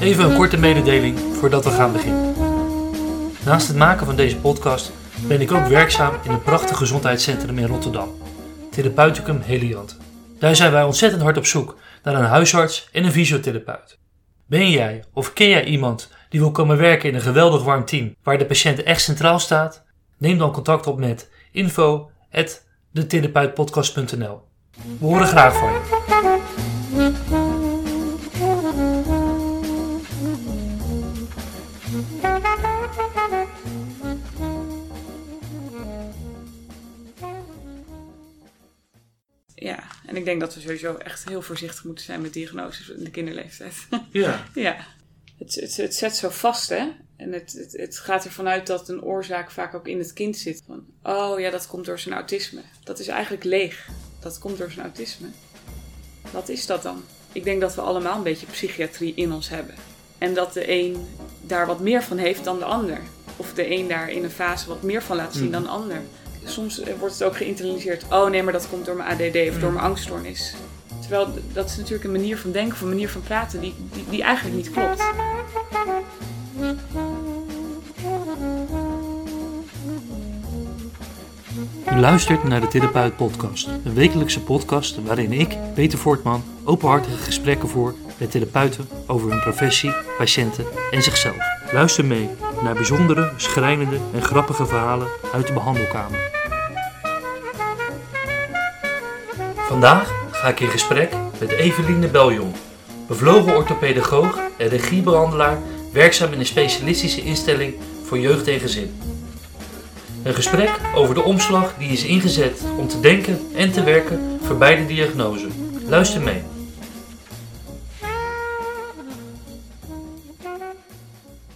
Even een korte mededeling voordat we gaan beginnen. Naast het maken van deze podcast ben ik ook werkzaam in een prachtig gezondheidscentrum in Rotterdam, Therapeuticum Heliant. Daar zijn wij ontzettend hard op zoek naar een huisarts en een fysiotherapeut. Ben jij of ken jij iemand die wil komen werken in een geweldig warm team waar de patiënt echt centraal staat? Neem dan contact op met info@detherapeutpodcast.nl. We horen graag van je. En ik denk dat we sowieso echt heel voorzichtig moeten zijn met diagnoses in de kinderleeftijd. Ja, ja, het, het, het zet zo vast, hè? En het, het, het gaat ervan uit dat een oorzaak vaak ook in het kind zit. Van, oh ja, dat komt door zijn autisme. Dat is eigenlijk leeg. Dat komt door zijn autisme. Wat is dat dan? Ik denk dat we allemaal een beetje psychiatrie in ons hebben. En dat de een daar wat meer van heeft dan de ander. Of de een daar in een fase wat meer van laat zien Mhm. dan de ander. Soms eh, wordt het ook geïnternaliseerd. Oh nee, maar dat komt door mijn ADD of door mijn angststoornis. Terwijl dat is natuurlijk een manier van denken of een manier van praten die, die, die eigenlijk niet klopt. U luistert naar de Therapeut Podcast, een wekelijkse podcast waarin ik, Peter Voortman, openhartige gesprekken voer met therapeuten over hun professie, patiënten en zichzelf. Luister mee naar bijzondere, schrijnende en grappige verhalen uit de behandelkamer. Vandaag ga ik in gesprek met Eveline Beljong, bevlogen orthopedagoog en regiebehandelaar, werkzaam in een specialistische instelling voor jeugd en gezin. Een gesprek over de omslag die is ingezet om te denken en te werken voor beide diagnoses. Luister mee.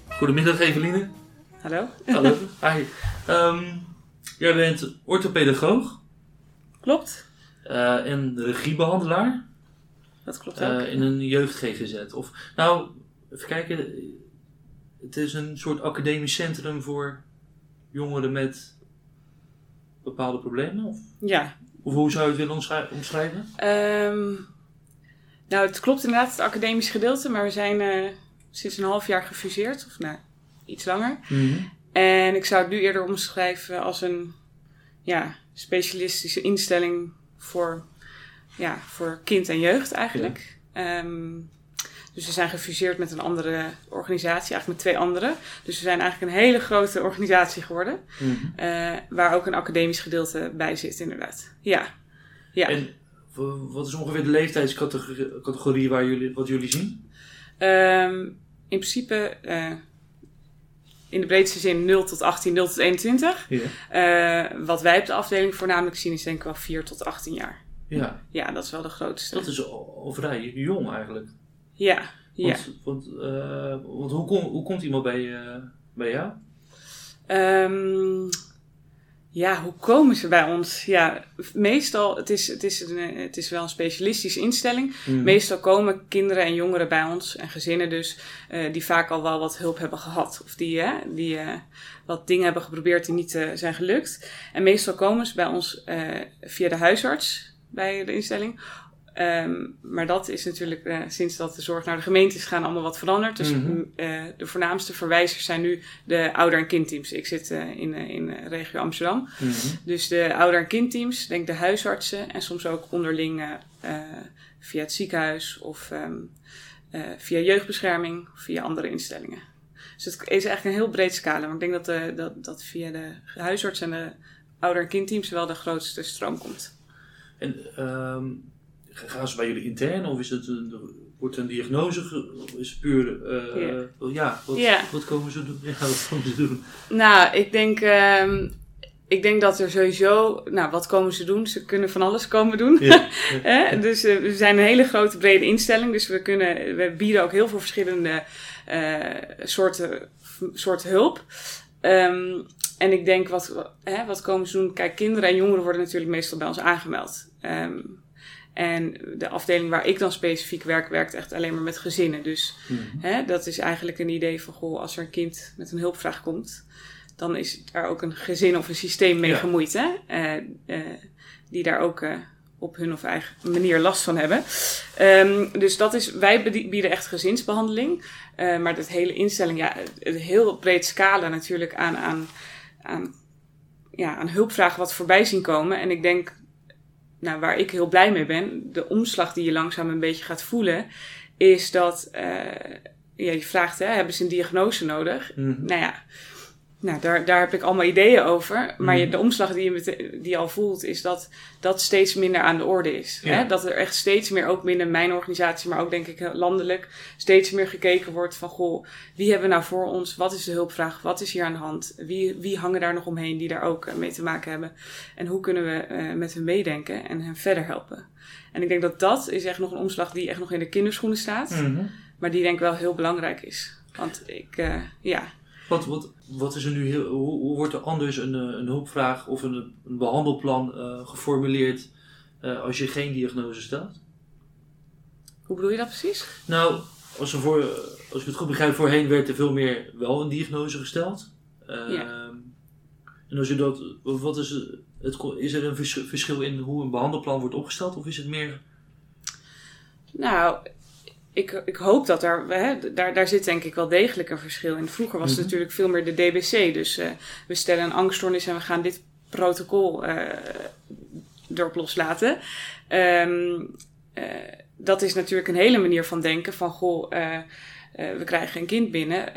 Goedemiddag Eveline. Hallo? Hallo. Hi. Ehm, jij bent orthopedagoog Klopt? Eh, en regiebehandelaar Dat klopt eh, ook. in een jeugd GGZ. Of, nou, even kijken. Het is een soort academisch centrum voor jongeren met bepaalde problemen? Of, Ja. of hoe zou je het willen omschrij- omschrijven? Ehm, nou, het klopt inderdaad, het academisch gedeelte. Maar we zijn eh, sinds een half jaar gefuseerd. Of nou, iets langer. En ik zou het nu eerder omschrijven als een ja, specialistische instelling voor, ja, voor kind en jeugd eigenlijk. Ehm, dus we zijn gefuseerd met een andere organisatie, eigenlijk met twee andere. Dus we zijn eigenlijk een hele grote organisatie geworden. Mhm. eh, waar ook een academisch gedeelte bij zit, inderdaad. Ja. ja. En wat is ongeveer de leeftijdscategorie categorie waar jullie, wat jullie zien? Ehm, in principe, eh, in de breedste zin 0 tot 18, 0 tot 21. Ja. Eh, wat wij op de afdeling voornamelijk zien is denk ik wel 4 tot 18 jaar. Ja, Ja, dat is wel de grootste. dat is al, vrij jong eigenlijk. Ja, ja. Want, want, eh, want hoe, kom, hoe komt iemand bij, eh, bij jou? Ehm, ja, hoe komen ze bij ons? Ja, meestal, het is, het is, een, het is wel een specialistische instelling. Mhm. Meestal komen kinderen en jongeren bij ons, en gezinnen dus, eh, die vaak al wel wat hulp hebben gehad. Of die, die eh, wat dingen hebben geprobeerd die niet eh, zijn gelukt. En meestal komen ze bij ons via de huisarts bij de instelling. Ehm, maar dat is natuurlijk eh, sinds dat de zorg naar de gemeente is gaan allemaal wat veranderd. Dus Mhm. mm, eh, de voornaamste verwijzers zijn nu de ouder- en kindteams. Ik zit eh, in, in regio Amsterdam. Mhm. Dus de ouder- en kindteams, denk de huisartsen en soms ook onderling via het ziekenhuis of ehm, eh, via jeugdbescherming of via andere instellingen. Dus het is eigenlijk een heel breed scala. Maar ik denk dat, de, dat, dat via de huisarts en de ouder- en kindteams wel de grootste stroom komt. En ehm, gaan ze bij jullie intern of is het een, wordt een diagnose? is puur. eh, ja, wat, wat komen ze doen? Ja, wat komen ze doen? Nou, ik denk, ehm, ik denk dat er sowieso... Nou, wat komen ze doen? Ze kunnen van alles komen doen. Ja. Dus eh, we zijn een hele grote brede instelling. Dus we, kunnen, we bieden ook heel veel verschillende eh, soorten, soorten hulp. Ehm, en ik denk, wat, hè, wat komen ze doen? Kijk, kinderen en jongeren worden natuurlijk meestal bij ons aangemeld. Ehm, en de afdeling waar ik dan specifiek werk, werkt echt alleen maar met gezinnen. Dus Mhm. hè, dat is eigenlijk een idee van, goh, als er een kind met een hulpvraag komt, dan is daar ook een gezin of een systeem mee Ja. gemoeid, hè? Eh, eh, die daar ook eh, op hun of eigen manier last van hebben. Ehm, dus dat is, wij bieden echt gezinsbehandeling. Maar dat hele instelling, ja, een heel breed scala natuurlijk aan, aan, aan, ja, aan hulpvragen wat voorbij zien komen. En ik denk, nou, waar ik heel blij mee ben, de omslag die je langzaam een beetje gaat voelen, is dat, uh, ja, je vraagt, hè, hebben ze een diagnose nodig? Mm Nou ja, nou, daar, daar heb ik allemaal ideeën over. Maar mhm. de omslag die je, die al voelt, is dat dat steeds minder aan de orde is. Hè? Dat er echt steeds meer, ook binnen mijn organisatie, maar ook denk ik landelijk, steeds meer gekeken wordt van, goh, wie hebben we nou voor ons? Wat is de hulpvraag? Wat is hier aan de hand? Wie, wie hangen daar nog omheen die daar ook eh, mee te maken hebben? En hoe kunnen we uh, met hen meedenken en hen verder helpen? En ik denk dat dat is echt nog een omslag die echt nog in de kinderschoenen staat. Mm Maar die denk ik wel heel belangrijk is. Want ik, uh, ja, wat, wat, wat is er nu heel, hoe, hoe wordt er anders een, eh, een hulpvraag of een, een behandelplan uh, geformuleerd uh, als je geen diagnose stelt? Hoe bedoel je dat precies? Nou, als, er voor, als ik het goed begrijp, voorheen werd er veel meer wel een diagnose gesteld. Uh, ja. En als je dat, wat is, het, is er een verschil in hoe een behandelplan wordt opgesteld of is het meer. Nou, ik, ik hoop dat er, hè, daar, daar zit denk ik wel degelijk een verschil in. Vroeger was het mhm. natuurlijk veel meer de DBC. Dus uh, we stellen een angststoornis en we gaan dit protocol uh, erop loslaten. Um, uh, dat is natuurlijk een hele manier van denken van, goh, we krijgen een kind binnen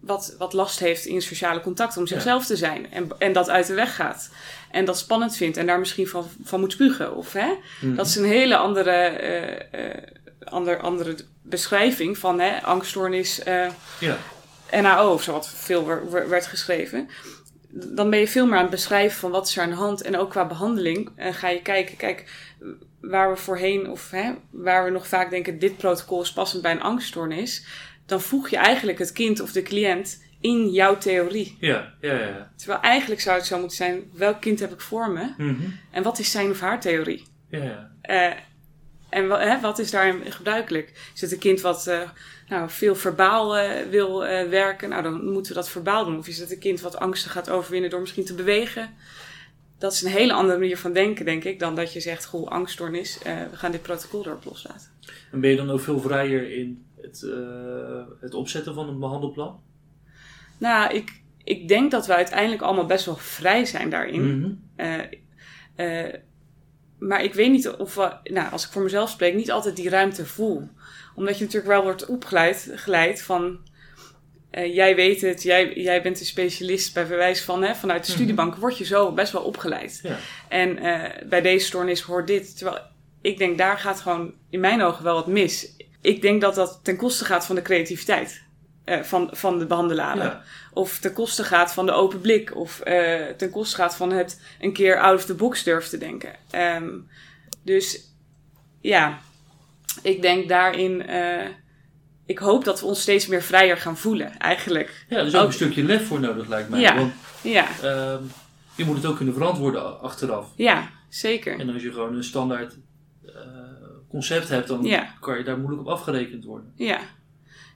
wat, wat last heeft in sociale contact om zichzelf te zijn. En, en dat uit de weg gaat. En dat spannend vindt en daar misschien van, van moet spugen. Of, hè? Mhm. Dat is een hele andere ander, andere beschrijving van hè, angststoornis uh, ja. NAO of zo, wat veel werd geschreven. Dan ben je veel meer aan het beschrijven van wat is er aan de hand. En ook qua behandeling ga je kijken, kijk, waar we voorheen of hè, waar we nog vaak denken, dit protocol is passend bij een angststoornis. Dan voeg je eigenlijk het kind of de cliënt in jouw theorie. Ja, ja, ja. Terwijl eigenlijk zou het zo moeten zijn, welk kind heb ik voor me? Mm -hmm. En wat is zijn of haar theorie? Ja, ja. Uh, en wat, hè, wat is daarin gebruikelijk? Is het een kind wat uh, nou, veel verbaal uh, wil uh, werken? Nou, dan moeten we dat verbaal doen. Of is het een kind wat angsten gaat overwinnen door misschien te bewegen? Dat is een hele andere manier van denken, denk ik, dan dat je zegt, goh, angststoornis, we gaan dit protocol erop loslaten. En ben je dan ook veel vrijer in het, het opzetten van een behandelplan? Nou, ik, ik denk dat we uiteindelijk allemaal best wel vrij zijn daarin. Mm -hmm maar ik weet niet of, we, nou, als ik voor mezelf spreek, niet altijd die ruimte voel. Omdat je natuurlijk wel wordt opgeleid geleid van. Uh, jij weet het, jij, jij bent een specialist bij verwijs van, hè, vanuit de mhm. studiebank word je zo best wel opgeleid. Ja. En uh, bij deze stoornis hoort dit. Terwijl ik denk, daar gaat gewoon in mijn ogen wel wat mis. Ik denk dat dat ten koste gaat van de creativiteit. Uh, van, van de behandelaren. Ja. Of ten koste gaat van de open blik. Of uh, ten koste gaat van het een keer out of the box durven te denken. Um, dus ja, ik denk daarin. Uh, ik hoop dat we ons steeds meer vrijer gaan voelen, eigenlijk. Ja, er is ook, een stukje lef voor nodig, lijkt mij. Ja, Want, ja. Uh, je moet het ook kunnen verantwoorden achteraf. Ja, zeker. En als je gewoon een standaard concept hebt, dan ja. kan je daar moeilijk op afgerekend worden. Ja.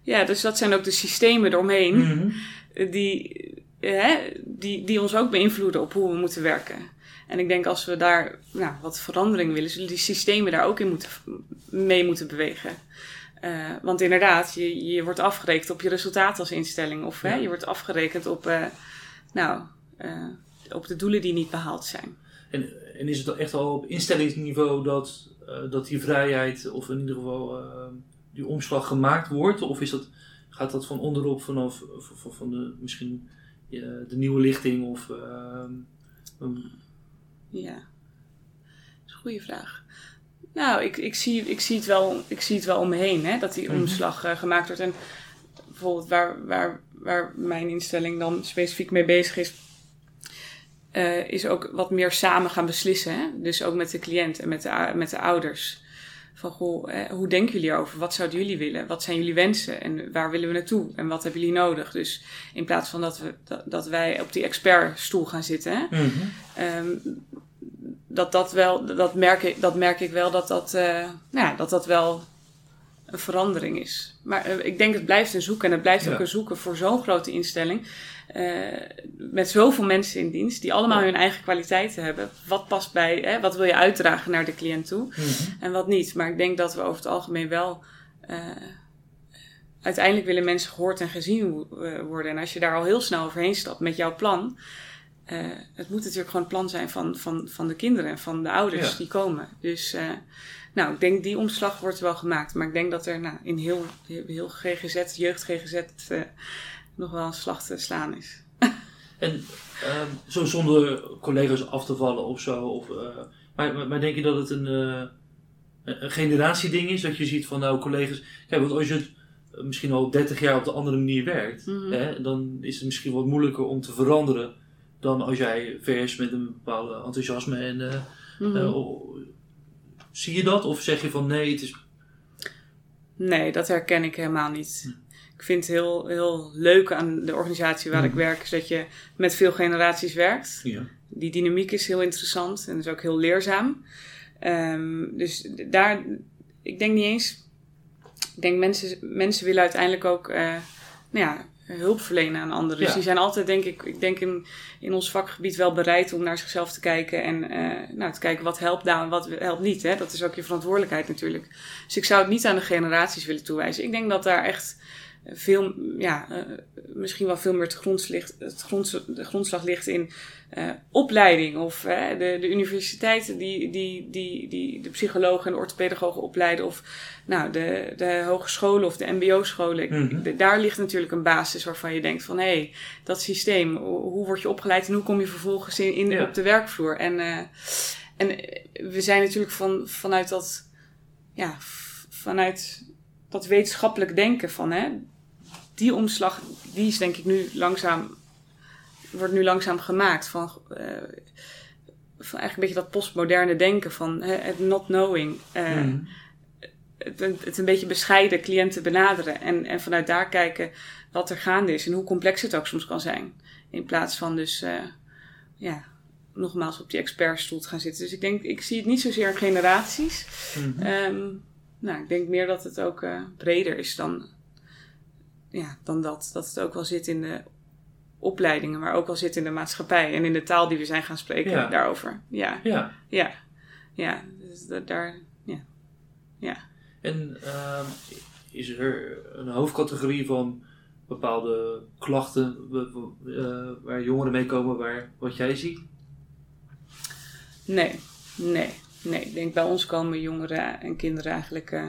Ja, dus dat zijn ook de systemen eromheen mm die, hè, die, die ons ook beïnvloeden op hoe we moeten werken. En ik denk als we daar nou, wat verandering willen, zullen die systemen daar ook in moeten, mee moeten bewegen. Uh, want inderdaad, je, je wordt afgerekend op je resultaat als instelling. Of hè, je wordt afgerekend op, uh, nou, uh, op de doelen die niet behaald zijn. En, en is het echt al op instellingsniveau dat, dat die vrijheid, of in ieder geval die omslag gemaakt wordt? Of is dat, gaat dat van onderop vanaf van, de, misschien de nieuwe lichting? Of, um, ja, dat is een goede vraag. Nou, ik, ik, zie, ik, zie het wel, ik zie het wel om me heen, hè, dat die mhm. omslag uh, gemaakt wordt. En bijvoorbeeld waar, waar, waar mijn instelling dan specifiek mee bezig is, uh, is ook wat meer samen gaan beslissen. Hè? Dus ook met de cliënt en met de, met de ouders. Van goh, hoe denken jullie erover? Wat zouden jullie willen? Wat zijn jullie wensen? En waar willen we naartoe? En wat hebben jullie nodig? Dus in plaats van dat, we, dat, dat wij op die expertstoel gaan zitten? Mm -hmm. dat dat wel, dat merk ik, dat merk ik wel dat dat, uh, nou ja, dat dat wel een verandering is. Maar uh, ik denk het blijft een zoeken en het blijft ook een zoeken voor zo'n grote instelling. Uh, met zoveel mensen in dienst, die allemaal hun eigen kwaliteiten hebben. Wat past bij, hè, wat wil je uitdragen naar de cliënt toe Mhm. en wat niet. Maar ik denk dat we over het algemeen wel. Uh, uiteindelijk willen mensen gehoord en gezien worden. En als je daar al heel snel overheen stapt met jouw plan. Uh, het moet natuurlijk gewoon het plan zijn van, van, van de kinderen en van de ouders Ja. die komen. Dus nou, ik denk die omslag wordt wel gemaakt. Maar ik denk dat er nou, in heel, heel GGZ, jeugd GGZ, nog wel een slag te slaan is. En uh, zo zonder collega's af te vallen of zo. Of, uh, maar, maar denk je dat het een, uh, een generatieding is? Dat je ziet van nou collega's. Kijk, want als je het misschien al 30 jaar op de andere manier werkt, Mhm. hè, dan is het misschien wat moeilijker om te veranderen dan als jij vers met een bepaalde enthousiasme en. Uh, Mhm. uh, zie je dat? Of zeg je van nee, het is. Nee, dat herken ik helemaal niet. Ik vind het heel, heel leuk aan de organisatie waar ik werk, is dat je met veel generaties werkt. Ja. Die dynamiek is heel interessant en is ook heel leerzaam. Um, dus daar, ik denk niet eens. Ik denk mensen, mensen willen uiteindelijk ook uh, nou ja, hulp verlenen aan anderen. Dus die zijn altijd, denk ik, ik denk in, in ons vakgebied wel bereid om naar zichzelf te kijken en uh, nou, te kijken wat helpt daar en wat helpt niet. Hè? Dat is ook je verantwoordelijkheid natuurlijk. Dus ik zou het niet aan de generaties willen toewijzen. Ik denk dat daar echt veel, ja, uh, misschien wel veel meer het grond ligt, het de grondslag ligt in uh, opleiding of uh, de, de universiteiten die, die, die, die de psychologen en de orthopedagogen opleiden of nou, de, de hogescholen of de mbo-scholen. Mhm. Daar ligt natuurlijk een basis waarvan je denkt van hé, hey, dat systeem, hoe word je opgeleid en hoe kom je vervolgens in, in Ja. op de werkvloer? En, uh, en we zijn natuurlijk van, vanuit dat, ja, vanuit dat wetenschappelijk denken van hè, die omslag, die is denk ik nu langzaam, wordt nu langzaam gemaakt van, uh, van eigenlijk een beetje dat postmoderne denken van het not knowing. Uh, Mm. het, het, een beetje bescheiden cliënten benaderen en, en vanuit daar kijken wat er gaande is en hoe complex het ook soms kan zijn. In plaats van dus, uh, ja, nogmaals op die expertstoel te gaan zitten. Dus ik denk, ik zie het niet zozeer in generaties. Mhm. Um, nou, ik denk meer dat het ook uh, breder is dan, ja, dan dat. Dat het ook wel zit in de opleidingen, maar ook wel zit in de maatschappij en in de taal die we zijn gaan spreken Ja. daarover. Ja, Ja. ja, ja. Dus dat, daar, ja, ja. En uh, is er een hoofdcategorie van bepaalde klachten uh, waar jongeren mee komen, waar, wat jij ziet? Nee, nee, nee. Ik denk bij ons komen jongeren en kinderen eigenlijk uh,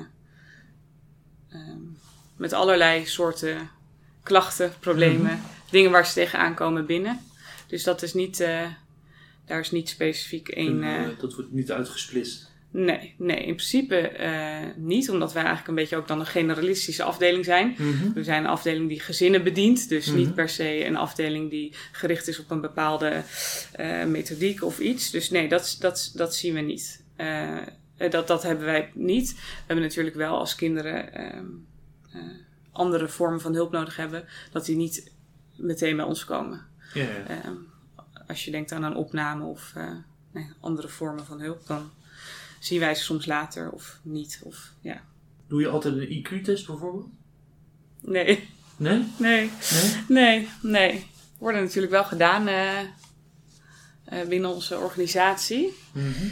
um, met allerlei soorten klachten, problemen, mm -hmm. dingen waar ze tegenaan komen binnen. Dus dat is niet, uh, daar is niet specifiek één. En, uh, dat wordt niet uitgesplitst. Nee, nee, in principe uh, niet, omdat wij eigenlijk een beetje ook dan een generalistische afdeling zijn. Mm -hmm. We zijn een afdeling die gezinnen bedient, dus Mm -hmm. niet per se een afdeling die gericht is op een bepaalde methodiek of iets. Dus nee, dat, dat, dat zien we niet. Dat, dat hebben wij niet. We hebben natuurlijk wel als kinderen uh, andere vormen van hulp nodig hebben, dat die niet meteen bij ons komen. Ja. als je denkt aan een opname of nee, andere vormen van hulp, dan zien wij ze soms later of niet. Of, ja. Doe je altijd een IQ-test bijvoorbeeld? Nee. Nee? Nee. Nee? Nee, nee. Worden natuurlijk wel gedaan binnen onze organisatie. Mm -hmm.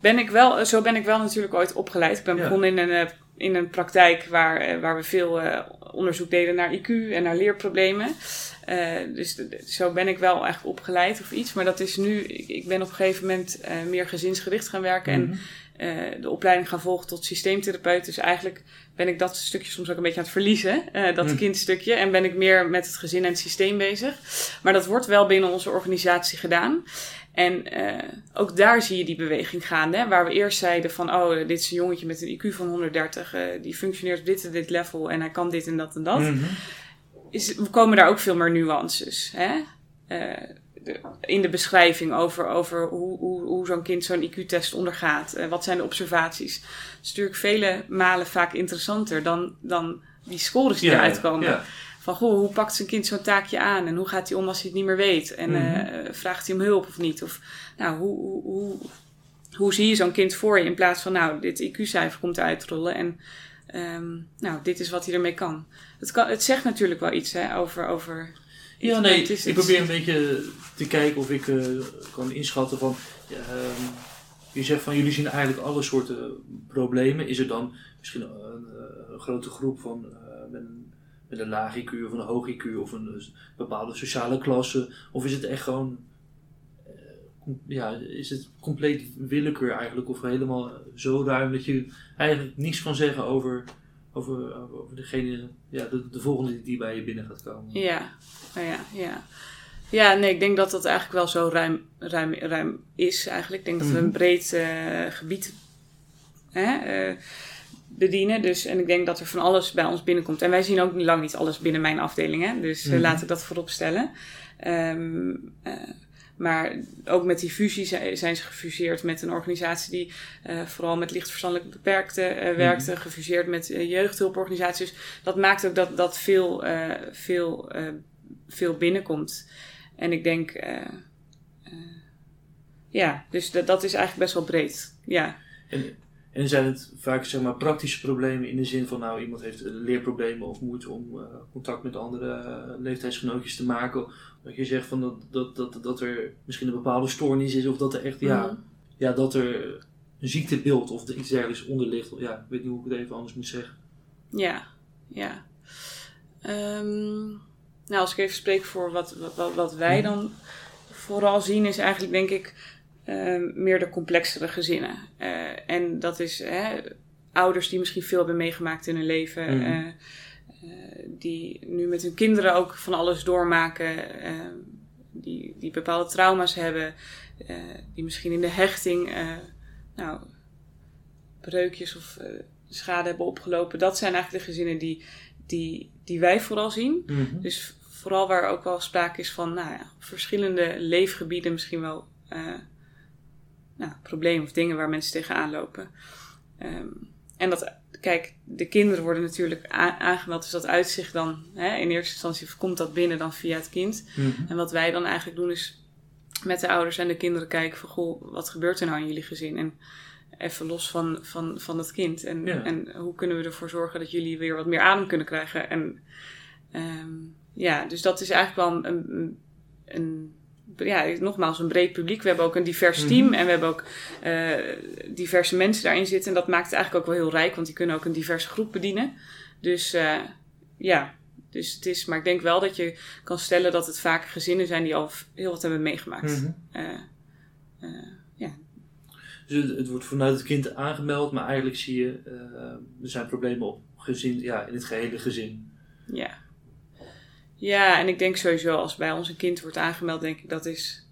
Ben ik wel, zo ben ik wel natuurlijk ooit opgeleid. Ik ben Ja. begonnen in een, in een praktijk waar, waar we veel onderzoek deden naar IQ en naar leerproblemen. dus zo ben ik wel eigenlijk opgeleid of iets. Maar dat is nu, ik, ik ben op een gegeven moment meer gezinsgericht gaan werken. Mhm. En uh, de opleiding gaan volgen tot systeemtherapeut. Dus eigenlijk ben ik dat stukje soms ook een beetje aan het verliezen. Dat Mm. kindstukje. En ben ik meer met het gezin en het systeem bezig. Maar dat wordt wel binnen onze organisatie gedaan. En uh, ook daar zie je die beweging gaande. Hè? Waar we eerst zeiden van, oh, dit is een jongetje met een IQ van 130. uh, die functioneert op dit en dit level en hij kan dit en dat en dat. Mm -hmm. Is, we komen daar ook veel meer nuances. Hè? Uh, de, in de beschrijving over, over hoe, hoe, hoe zo'n kind zo'n IQ-test ondergaat. Wat zijn de observaties. Dat is natuurlijk vele malen vaak interessanter dan, dan die scores die Ja, eruit komen. ja. Van goh, hoe pakt zijn kind zo'n taakje aan en hoe gaat hij om als hij het niet meer weet? En Mhm. uh, vraagt hij om hulp of niet? Of nou, hoe, hoe, hoe, hoe zie je zo'n kind voor je in plaats van nou, dit IQ-cijfer komt uitrollen en ehm, nou, dit is hij ermee kan. Het, kan, het zegt natuurlijk wel iets hè, over, over ja, nee, ik probeer een beetje te kijken of ik uh, kan inschatten van. Ehm, je zegt van jullie zien eigenlijk alle soorten problemen. Is er dan misschien een, een grote groep van uh, met, een, met een laag IQ of een hoog IQ of een bepaalde sociale klasse? Of is het echt gewoon. Uh, ja, is het compleet willekeur eigenlijk? Of helemaal zo ruim dat je eigenlijk niets kan zeggen over over, over, degene, ja, de, de volgende die bij je binnen gaat komen. Ja, nou ja, ja. Ja, nee, ik denk dat dat eigenlijk wel zo ruim, ruim, ruim is eigenlijk. Ik denk dat we een mhm. breed uh, gebied hè, uh, bedienen. Dus, en ik denk dat er van alles bij ons binnenkomt. En wij zien ook lang niet alles binnen mijn afdeling. Hè? Dus mm -hmm. laat ik dat voorop stellen. Um, maar ook met die fusie zijn ze gefuseerd met een organisatie die uh, vooral met lichtverstandelijk beperkten uh, werkte, mm gefuseerd met uh, jeugdhulporganisaties. Dat maakt ook dat, dat veel, veel, veel binnenkomt. En ik denk, ja, dus dat, dat is eigenlijk best wel breed. Ja. En, en zijn het vaak zeg maar, praktische problemen in de zin van, nou, iemand heeft leerproblemen of moeite om contact met andere leeftijdsgenootjes te maken? Dat je zegt van dat, dat, dat, dat er misschien een bepaalde stoornis is of dat er echt, ja, mhm. ja dat er een ziektebeeld of iets dergelijks onder ligt. Ja, ik weet niet hoe ik het even anders moet zeggen. Ja, ja. Um, nou, als ik even spreek voor wat, wat, wat wij mhm. dan vooral zien, is eigenlijk denk ik uh, meer de complexere gezinnen. Uh, en dat is hè, ouders die misschien veel hebben meegemaakt in hun leven. Mm eh, die nu met hun kinderen ook van alles doormaken, eh, die, die bepaalde trauma's hebben, eh, die misschien in de hechting nou, breukjes of schade hebben opgelopen. Dat zijn eigenlijk de gezinnen die, die, die wij vooral zien. Mhm. Dus vooral waar ook wel sprake is van nou ja, verschillende leefgebieden, misschien wel nou, problemen of dingen waar mensen tegenaan lopen. Ehm, en dat kijk, de kinderen worden natuurlijk aangemeld, dus dat uitzicht dan hè, in eerste instantie komt dat binnen dan via het kind. Mhm. En wat wij dan eigenlijk doen is met de ouders en de kinderen kijken van, goh, wat gebeurt er nou in jullie gezin? En even los van, van, van het kind. En, en hoe kunnen we ervoor zorgen dat jullie weer wat meer adem kunnen krijgen? En um, ja, dus dat is eigenlijk wel een, een, een ja, nogmaals, een breed publiek. We hebben ook een divers mhm. team en we hebben ook uh, diverse mensen daarin zitten. En dat maakt het eigenlijk ook wel heel rijk, want die kunnen ook een diverse groep bedienen. Dus uh, ja, dus het is, maar ik denk wel dat je kan stellen dat het vaak gezinnen zijn die al heel wat hebben meegemaakt. Mm ja. Dus het, het, wordt vanuit het kind aangemeld, maar eigenlijk zie je, er zijn problemen op gezin, ja, in het gehele gezin. Ja. Ja, en ik denk sowieso als bij ons een kind wordt aangemeld, denk ik dat is.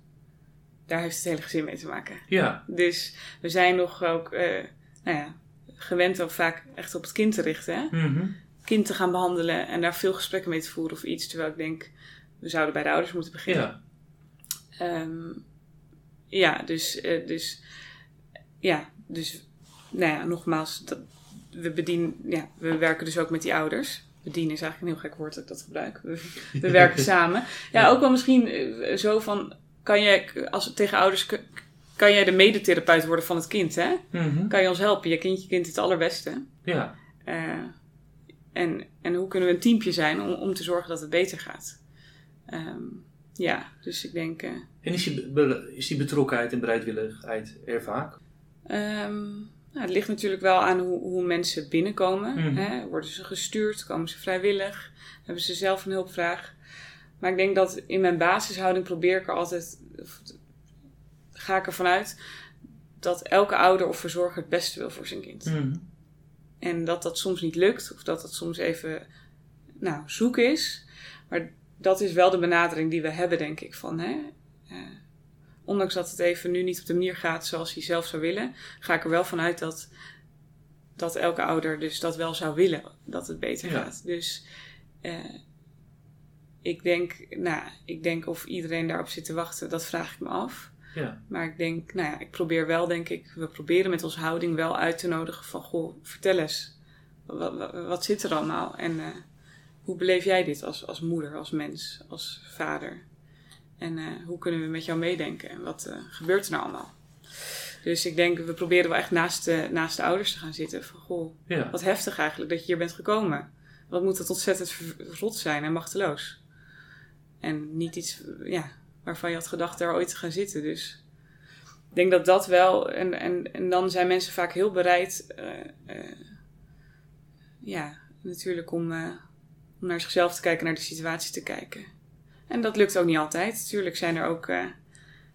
Daar heeft het hele gezin mee te maken. Ja. Dus we zijn nog ook, uh, nou ja, gewend om vaak echt op het kind te richten. Hè? Mm Kind te gaan behandelen en daar veel gesprekken mee te voeren of iets. Terwijl ik denk, we zouden bij de ouders moeten beginnen. Ja. Um, ja, dus, uh, dus, ja, dus, nou ja, nogmaals, dat, we bedienen, ja, we werken dus ook met die ouders bedienen is eigenlijk een heel gek woord dat ik dat gebruik. We, werken samen. Ja, ook wel misschien eh, zo van, kan je, als tegen ouders, kan jij de medetherapeut worden van het kind, hè? Mhm. Kan je ons helpen? Je kindje kind het allerbeste. Ja. Uh, en, en hoe kunnen we een teampje zijn om, om te zorgen dat het beter gaat? Um, ja, dus ik denk... Uh, en is die, is die betrokkenheid en bereidwilligheid er vaak? Um, nou, het ligt natuurlijk wel aan hoe, hoe mensen binnenkomen. Mhm. hè? Worden ze gestuurd? Komen ze vrijwillig? Hebben ze zelf een hulpvraag? Maar ik denk dat in mijn basishouding probeer ik er altijd, ga ik ervan uit, dat elke ouder of verzorger het beste wil voor zijn kind. Mhm. En dat dat soms niet lukt, of dat dat soms even nou, zoek is. Maar dat is wel de benadering die we hebben, denk ik. Van, hè? Uh, ondanks dat het even nu niet op de manier gaat zoals hij zelf zou willen, ga ik er wel vanuit dat, dat elke ouder dus dat wel zou willen, dat het beter gaat. Dus uh, ik denk, nou, ik denk of iedereen daarop zit te wachten, dat vraag ik me af. Ja. Maar ik denk, nou ja, ik probeer wel, denk ik, we proberen met onze houding wel uit te nodigen van, goh, vertel eens, wat, wat, zit er allemaal? En uh, hoe beleef jij dit als, als moeder, als mens, als vader? En uh, hoe kunnen we met jou meedenken? En wat uh, gebeurt er nou allemaal? Dus ik denk, we proberen wel echt naast de, naast de ouders te gaan zitten. Van, goh, Ja. wat heftig eigenlijk dat je hier bent gekomen. Wat moet dat ontzettend rot zijn en machteloos. En niet iets ja, waarvan je had gedacht daar ooit te gaan zitten. Dus ik denk dat dat wel... En, en, en dan zijn mensen vaak heel bereid... eh, eh, ja, natuurlijk om, eh, om naar zichzelf te kijken, naar de situatie te kijken. En dat lukt ook niet altijd. Natuurlijk zijn er ook eh,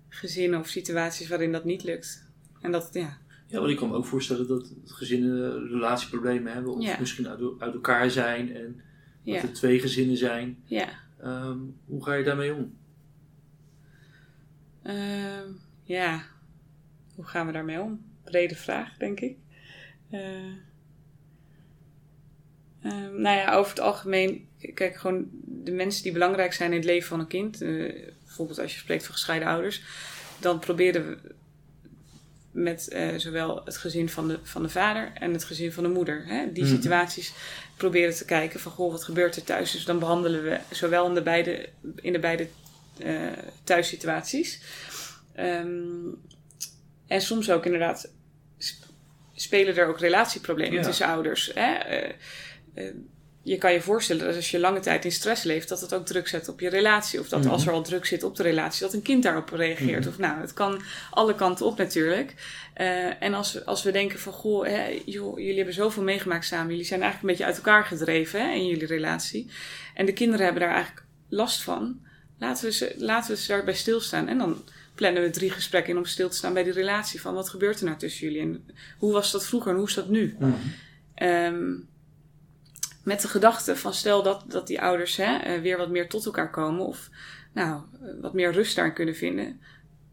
gezinnen of situaties waarin dat niet lukt. En dat, ja, Ja, want ik kan me ook voorstellen dat gezinnen relatieproblemen hebben. Of Ja. misschien uit, uit elkaar zijn. En dat ja, er twee gezinnen zijn. ja. Ehm, hoe ga je daarmee om? Ehm, ja, hoe gaan we daarmee om? Brede vraag, denk ik. Eh, ehm, nou ja, over het algemeen, kijk gewoon de mensen die belangrijk zijn in het leven van een kind. eh, bijvoorbeeld als je spreekt van gescheiden ouders. Dan proberen we met eh, zowel het gezin van de, van de vader en het gezin van de moeder. Hè, die Mhm. situaties proberen te kijken van, goh, wat gebeurt er thuis? Dus dan behandelen we zowel in de beide, in de beide eh, thuissituaties. Ehm, en soms ook inderdaad sp- spelen er ook relatieproblemen Ja. tussen ouders. Hè? Je kan je voorstellen dat als je lange tijd in stress leeft, dat het ook druk zet op je relatie. Of dat Mhm. als er al druk zit op de relatie, dat een kind daarop reageert. Mhm. Of nou, het kan alle kanten op natuurlijk. Eh, en als we, als we denken van, goh, hè, joh, jullie hebben zoveel meegemaakt samen. Jullie zijn eigenlijk een beetje uit elkaar gedreven hè, in jullie relatie. En de kinderen hebben daar eigenlijk last van. Laten we ze, laten we ze daarbij stilstaan. En dan plannen we drie gesprekken in om stil te staan bij die relatie. Van wat gebeurt er nou tussen jullie? En hoe was dat vroeger en hoe is dat nu? Ehm, met de gedachte van stel dat, dat die ouders hè, eh, weer wat meer tot elkaar komen. Of nou, eh, wat meer rust daarin kunnen vinden.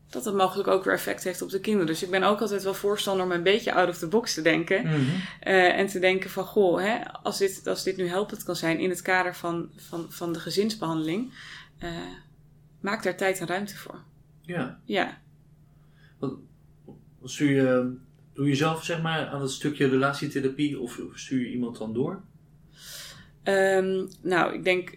Dat dat mogelijk ook weer effect heeft op de kinderen. Dus ik ben ook altijd wel voorstander om een beetje out of the box te denken. Mhm. Eh, en te denken van, goh, hè, als, dit, als dit nu helpend kan zijn in het kader van, van, van de gezinsbehandeling, eh, maak daar tijd en ruimte voor. Ja. Ja, Stuur je, doe je zelf zeg maar aan dat stukje relatietherapie of stuur je iemand dan door? Ehm, nou, ik denk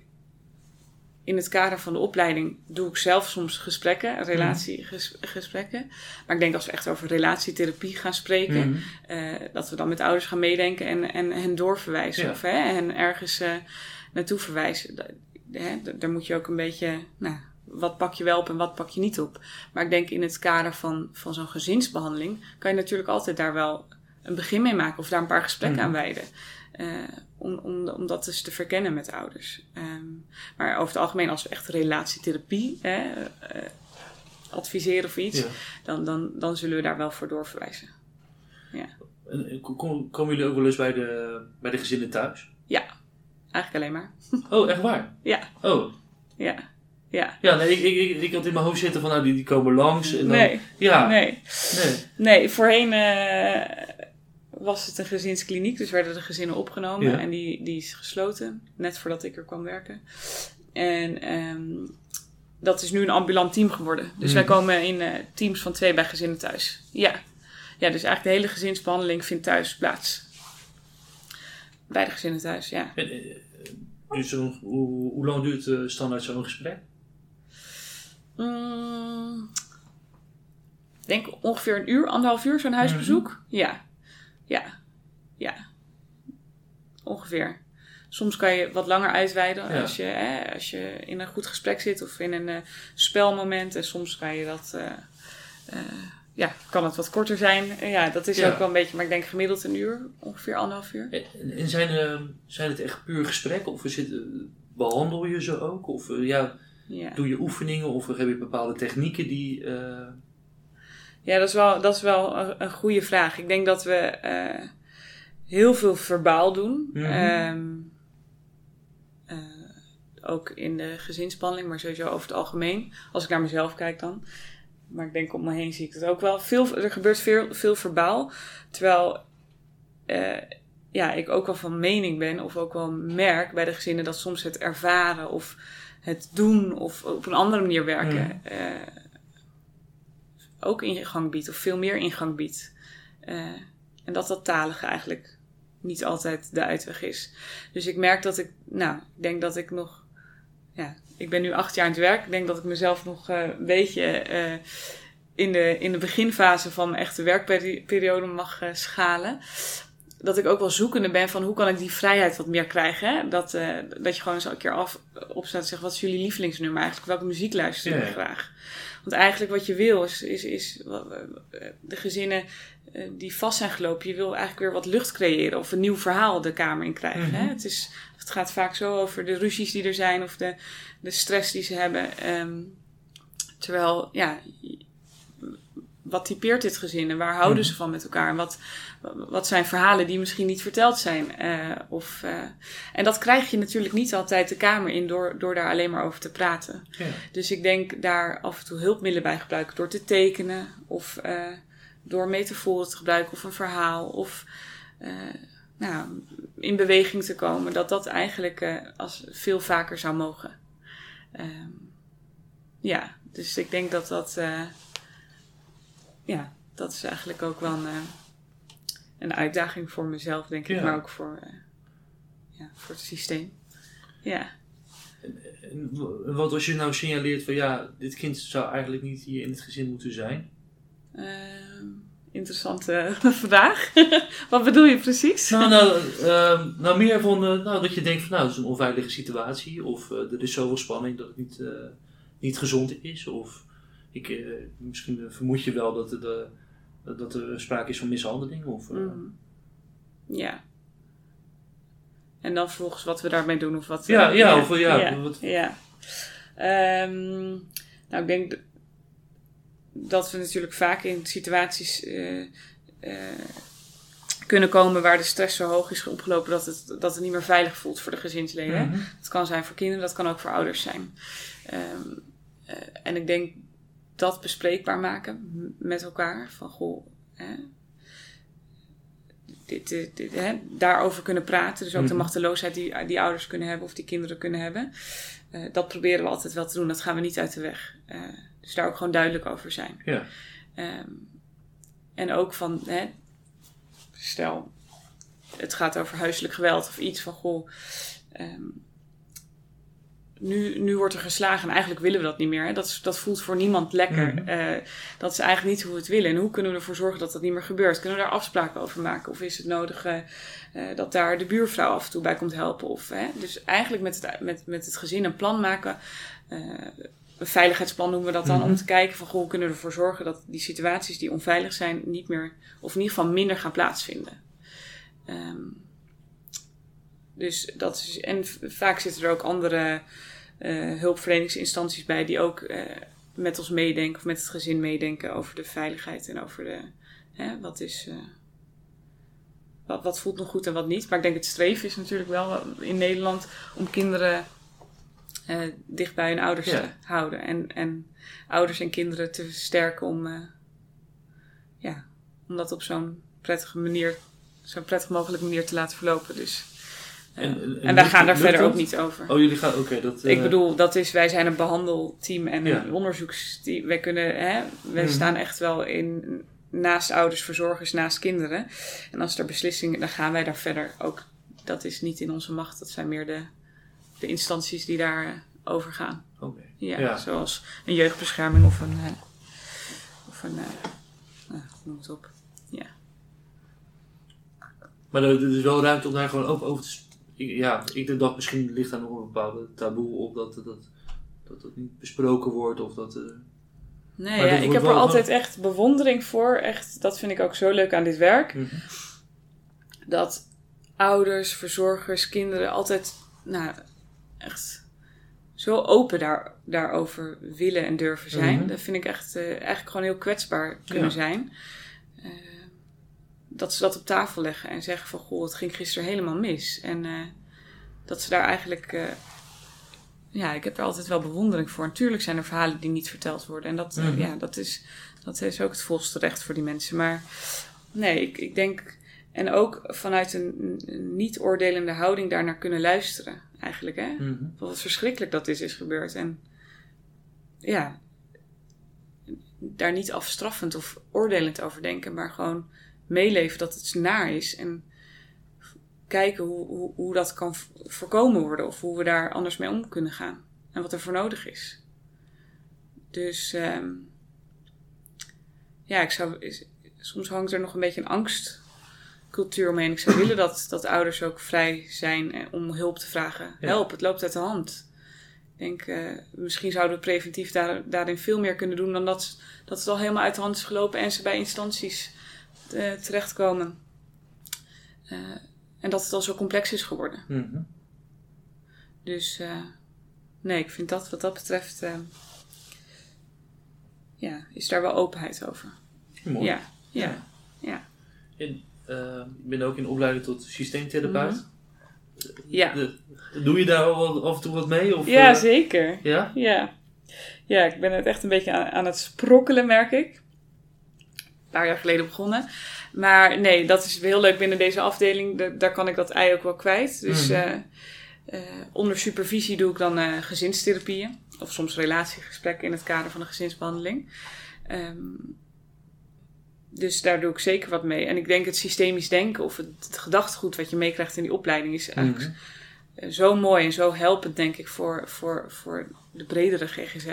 in het kader van de opleiding doe ik zelf soms gesprekken, relatiegesprekken. Maar ik denk als we echt over relatietherapie gaan spreken, Mhm. eh, dat we dan met ouders gaan meedenken en, en hen doorverwijzen. Ja. Of hè, hen ergens eh, naartoe verwijzen. Da- hè, daar moet je ook een beetje, nou, wat pak je wel op en wat pak je niet op. Maar ik denk in het kader van, van zo'n gezinsbehandeling kan je natuurlijk altijd daar wel een begin mee maken of daar een paar gesprekken Mhm. aan wijden. Eh, om, om, om dat dus te verkennen met ouders. Ehm, maar over het algemeen, als we echt relatietherapie hè, eh, adviseren of iets, Ja. dan, dan, dan zullen we daar wel voor doorverwijzen. En, en kom- komen jullie ook wel eens bij de, bij de gezinnen thuis? Eigenlijk alleen maar. Oh, echt waar? Ja. Oh. Ja. Ja. Ja, nee, ik, ik, ik, ik had in mijn hoofd zitten van, nou, die, die komen langs. En dan, Nee. Ja. Nee. Nee. Nee, voorheen eh, was het een gezinskliniek, dus werden de gezinnen opgenomen Ja. en die, die is gesloten, net voordat ik er kwam werken. En ehm, dat is nu een ambulant team geworden. Dus wij Mhm. komen in eh, teams van twee bij gezinnen thuis. Ja. ja, dus eigenlijk de hele gezinsbehandeling vindt thuis plaats. Bij de gezinnen thuis, ja. En, eh, dus zo'n- hoe, hoe lang duurt eh, standaard zo'n gesprek? Mm, ik denk ongeveer een uur, anderhalf uur zo'n huisbezoek. Ja, ja, ja. Ongeveer. Soms kan je wat langer uitweiden Ja. als, je, hè, als je in een goed gesprek zit of in een eh, spelmoment. En soms kan je dat, eh, eh, ja, kan het wat korter zijn. Ja, dat is Ja. ook wel een beetje, maar ik denk gemiddeld een uur, ongeveer anderhalf uur. En, en zijn, zijn het echt puur gesprekken? Of eh, behandel je ze ook? Of ja, Ja. doe je oefeningen? Of heb je bepaalde technieken die... Ja, dat is wel, dat is wel een, een goede vraag. Ik denk dat we eh, heel veel verbaal doen. Mhm. Ehm, eh, ook in de gezinsbehandeling, maar sowieso over het algemeen. Als ik naar mezelf kijk dan. Maar ik denk om me heen zie ik het ook wel. Veel, er gebeurt veel, veel verbaal. Terwijl eh, ja, ik ook wel van mening ben, of ook wel merk bij de gezinnen dat soms het ervaren of het doen of op een andere manier werken. Mhm. Ook ingang biedt, of veel meer ingang biedt. Eh, en dat dat talige eigenlijk niet altijd de uitweg is. Dus ik merk dat ik, nou, ik denk dat ik nog, ja, ik ben nu acht jaar aan het werk. Ik denk dat ik mezelf nog eh, een beetje eh, in de, in de beginfase van mijn echte werkperiode mag schalen. Dat ik ook wel zoekende ben van hoe kan ik die vrijheid wat meer krijgen. Hè? Dat, dat je gewoon eens een keer af, opstaat en zegt: wat is jullie lievelingsnummer eigenlijk? Welke muziek luister je graag? Want eigenlijk wat je wil is, is, is de gezinnen die vast zijn gelopen. Je wil eigenlijk weer wat lucht creëren of een nieuw verhaal de kamer in krijgen. hè? Mhm. Het, is, het gaat vaak zo over de ruzies die er zijn of de, de stress die ze hebben. Um, terwijl, ja, wat typeert dit gezin en waar houden mhm. ze van met elkaar? En wat, wat zijn verhalen die misschien niet verteld zijn? Uh, of, uh, en dat krijg je natuurlijk niet altijd de kamer in door, door daar alleen maar over te praten. Ja. Dus ik denk daar af en toe hulpmiddelen bij gebruiken door te tekenen of uh, door metaforen te gebruiken of een verhaal of nou, in beweging te komen. Dat dat eigenlijk als veel vaker zou mogen. Ehm, ja, dus ik denk dat dat ja, dat is eigenlijk ook wel een, eh, een uitdaging voor mezelf, denk ik, maar ook voor, uh, ja, voor het systeem. Ja. En, wat als je nou signaleert van ja, dit kind zou eigenlijk niet hier in het gezin moeten zijn? Uh, interessante vraag. wat bedoel je precies? Nou, nou, uh, nou meer van nou, dat je denkt van nou, het is een onveilige situatie. Of er is zoveel spanning dat het niet, niet gezond is. Of ik, misschien vermoed je wel dat, er, dat er sprake is van mishandeling. Of, uh... Ja. En dan vervolgens wat we daarmee doen of wat. Ja, ja, of ja. Ja. Wat... ja. Um, nou, ik denk dat we natuurlijk vaak in situaties uh, kunnen komen waar de stress zo hoog is opgelopen dat het, dat het niet meer veilig voelt voor de gezinsleden. Mm -hmm. Dat kan zijn voor kinderen, dat kan ook voor ouders zijn. Um, en ik denk dat bespreekbaar maken met elkaar. Van goh, hè, dit, dit, hè, daarover kunnen praten. Dus ook de mhm. machteloosheid die, die ouders kunnen hebben of die kinderen kunnen hebben. Uh, dat proberen we altijd wel te doen. Dat gaan we niet uit de weg. Uh, dus daar ook gewoon duidelijk over zijn. Ja. Um, en ook van, hè, stel, het gaat over huiselijk geweld of iets van goh. Um, nu, nu wordt er geslagen en eigenlijk willen we dat niet meer. Hè? Dat, dat voelt voor niemand lekker. Mm dat is eigenlijk niet hoe we het willen. En hoe kunnen we ervoor zorgen dat dat niet meer gebeurt? Kunnen we daar afspraken over maken? Of is het nodig uh, dat daar de buurvrouw af en toe bij komt helpen? Of, hè? Dus eigenlijk met het, met, met het gezin een plan maken. Uh, een veiligheidsplan noemen we dat dan. Mm -hmm. Om te kijken van hoe kunnen we ervoor zorgen dat die situaties die onveilig zijn niet meer, of in ieder geval minder gaan plaatsvinden. Um, dus dat is, en vaak zitten er ook andere hulpverleningsinstanties bij die ook uh, met ons meedenken of met het gezin meedenken over de veiligheid en over de, hè, wat is, uh, wat, wat voelt nog goed en wat niet. Maar ik denk het streven is natuurlijk wel in Nederland om kinderen dicht bij hun ouders ja. te houden en, en ouders en kinderen te versterken om, ja, om dat op zo'n prettige manier, zo'n prettig mogelijke manier te laten verlopen. Dus en, en, wij gaan daar verder ook niet over. Oh, jullie gaan, oké. dat, Ik eh, bedoel, dat is, wij zijn een behandelteam en een onderzoeksteam. Wij kunnen, hè, wij mhm. staan echt wel in, naast ouders, verzorgers, naast kinderen. En als er beslissingen, dan gaan wij daar verder ook. Dat is niet in onze macht, dat zijn meer de, de instanties die daar uh, over gaan. Oké. Ja, zoals een jeugdbescherming of een, uh, of een, nou, noem het op. Ja. Maar er is wel ruimte om daar gewoon ook over te ja, ik denk dat misschien ligt daar nog een bepaalde taboe op dat dat, dat, dat niet besproken wordt of dat... Uh, nee, ja, ik heb er altijd echt bewondering voor. Echt, dat vind ik ook zo leuk aan dit werk. Mm -hmm. Dat ouders, verzorgers, kinderen altijd, nou, echt zo open daar, daarover willen en durven zijn. Mm -hmm. Dat vind ik echt uh, eigenlijk gewoon heel kwetsbaar kunnen ja. zijn. Uh, dat ze dat op tafel leggen en zeggen van goh, het ging gisteren helemaal mis. En uh, dat ze daar eigenlijk. Uh, ja, ik heb er altijd wel bewondering voor. Natuurlijk zijn er verhalen die niet verteld worden. En dat, mm -hmm. uh, ja, dat, is, dat is ook het volste recht voor die mensen. Maar nee, ik, ik denk. En ook vanuit een, een niet-oordelende houding daarnaar kunnen luisteren, eigenlijk. Hè? Mm -hmm. Wat verschrikkelijk dat is, is gebeurd. En ja, daar niet afstraffend of oordelend over denken, maar gewoon meeleven dat het naar is. En kijken hoe, hoe, hoe dat kan voorkomen worden. Of hoe we daar anders mee om kunnen gaan. En wat er voor nodig is. Dus um, ja, ik zou, is- soms hangt er nog een beetje een angstcultuur omheen. Ik zou willen dat, dat ouders ook vrij zijn eh, om hulp te vragen. Ja. Help, het loopt uit de hand. Ik denk, eh, misschien zouden we preventief daar, daarin veel meer kunnen doen dan dat, dat het al helemaal uit de hand is gelopen en ze bij instanties eh, terechtkomen. Eh, en dat het al zo complex is geworden. Mhm. Dus eh, nee, ik vind dat wat dat betreft, eh, ja, is daar wel openheid over. Mooi. Ja, ja, ja. Eh, ik ben ook in opleiding tot systeemtherapeut. Mhm. Ja, De- doe je daar al af en toe wat mee? Of, ja zeker. ja? Ja. ja, ik ben het echt een beetje aan, aan het sprokkelen, merk ik. Een paar jaar geleden begonnen. Maar nee, dat is heel leuk binnen deze afdeling. Da- daar kan ik dat ei ook wel kwijt. Dus Mhm. eh, eh, onder supervisie doe ik dan eh, gezinstherapieën. Of soms relatiegesprekken in het kader van een gezinsbehandeling. Ehm, dus daar doe ik zeker wat mee. En ik denk het systemisch denken of het, het gedachtegoed wat je meekrijgt in die opleiding is eigenlijk eh, zo mooi en zo helpend, denk ik, voor, voor, voor de bredere GGZ.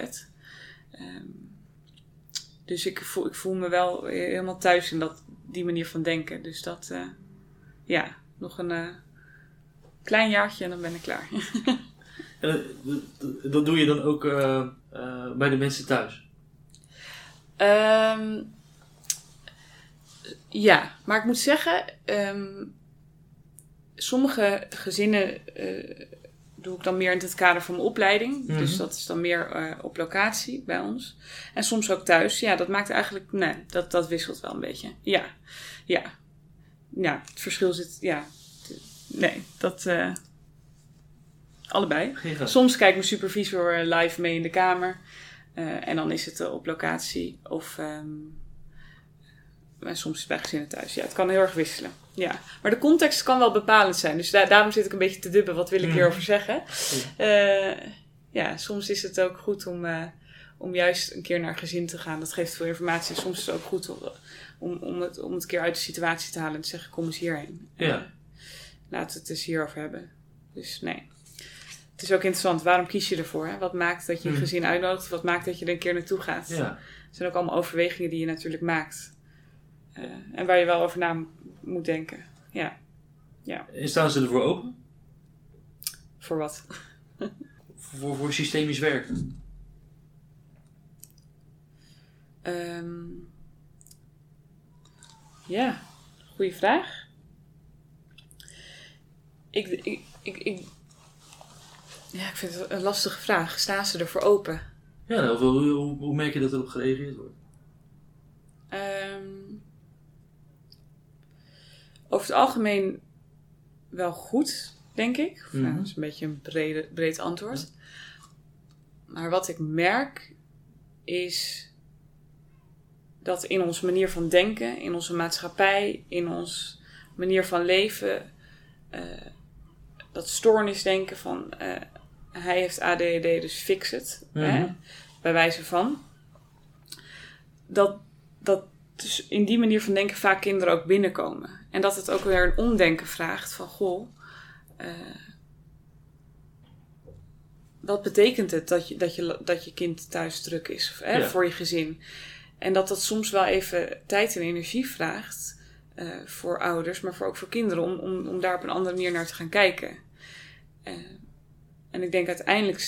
Ehm, dus ik voel, ik voel me wel helemaal thuis in dat, die manier van denken. Dus dat, eh, ja, nog een eh, klein jaartje en dan ben ik klaar. En, dat- dat doe je dan ook eh, bij de mensen thuis? Ehm, ja, maar ik moet zeggen, ehm, sommige gezinnen doe ik dan meer in het kader van mijn opleiding. Mhm. Dus dat is dan meer eh, op locatie bij ons. En soms ook thuis. Ja, dat maakt eigenlijk, nee, dat, dat wisselt wel een beetje. Ja, ja. Ja, het verschil zit, ja. Nee, dat, eh, allebei. Soms kijkt mijn supervisor live mee in de kamer. Eh, en dan is het op locatie. Of ehm, en soms is het bij gezinnen thuis. Ja, het kan heel erg wisselen. Ja. Maar de context kan wel bepalend zijn. Dus daar daarom zit ik een beetje te dubben. Wat wil ik Mhm. hierover zeggen? Eh, ja, soms is het ook goed om, eh, om juist een keer naar gezin te gaan. Dat geeft veel informatie. Soms is het ook goed om, om, om, het, om het een keer uit de situatie te halen. En te zeggen, kom eens hierheen. Ja. Eh, laten we het eens hierover hebben. Dus nee. Het is ook interessant. Waarom kies je ervoor? Hè? Wat maakt dat je een Mhm. gezin uitnodigt? Wat maakt dat je er een keer naartoe gaat? Ja. Het zijn ook allemaal overwegingen die je natuurlijk maakt. Eh, en waar je wel over na moet denken. Ja, En staan ze ervoor open? voor wat? Voor, voor systemisch werken? Ehm, ja, goede vraag. Ik, ik, ik, ik, ja, ik vind het een lastige vraag. Staan ze ervoor open? Ja, hoe, hoe, merk je dat erop gereageerd wordt? Ehm, over het algemeen wel goed, denk ik. Nou, Mhm. dat is een beetje een brede, breed antwoord. Maar wat ik merk is dat in onze manier van denken, in onze maatschappij, in onze manier van leven, eh, dat stoornisdenken van eh, hij heeft ADHD, dus fix het, hè, Mhm. bij wijze van, dat, dat dus in die manier van denken vaak kinderen ook binnenkomen. En dat het ook weer een omdenken vraagt van, goh, eh, wat betekent het dat je, dat je, dat je kind thuis druk is of, hè, Ja. voor je gezin? En dat dat soms wel even tijd en energie vraagt eh, voor ouders, maar voor, ook voor kinderen, om, om, om daar op een andere manier naar te gaan kijken. Eh, en ik denk uiteindelijk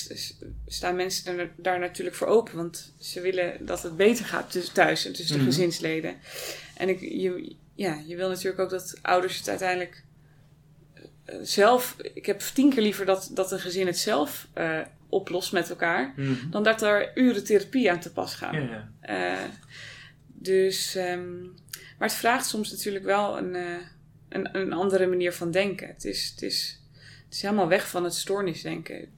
staan mensen daar, daar natuurlijk voor open, want ze willen dat het beter gaat tussen thuis en tussen de Mhm. gezinsleden. En ik, je, ja, je wil natuurlijk ook dat ouders het uiteindelijk eh, zelf. Ik heb tien keer liever dat, dat een gezin het zelf eh, oplost met elkaar, Mhm. dan dat er uren therapie aan te pas gaan. Ja, ja. Eh, dus, ehm, maar het vraagt soms natuurlijk wel een, eh, een, een andere manier van denken. Het is, het, is, het is helemaal weg van het stoornisdenken.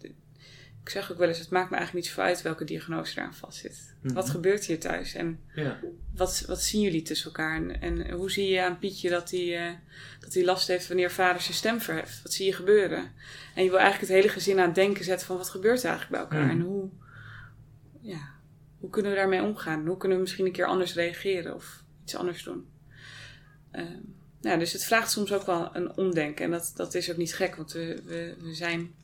Ik zeg ook wel eens, het maakt me eigenlijk niet zoveel uit welke diagnose eraan vastzit. Mhm. Wat gebeurt hier thuis? En ja. wat, wat zien jullie tussen elkaar? En, en hoe zie je aan Pietje dat hij, eh, dat hij last heeft wanneer vader zijn stem verheft? Wat zie je gebeuren? En je wil eigenlijk het hele gezin aan het denken zetten van wat gebeurt er eigenlijk bij elkaar? Mhm. En hoe, ja, hoe kunnen we daarmee omgaan? Hoe kunnen we misschien een keer anders reageren of iets anders doen? Ehm, ja, dus het vraagt soms ook wel een omdenken. En dat, dat is ook niet gek, want we, we, we zijn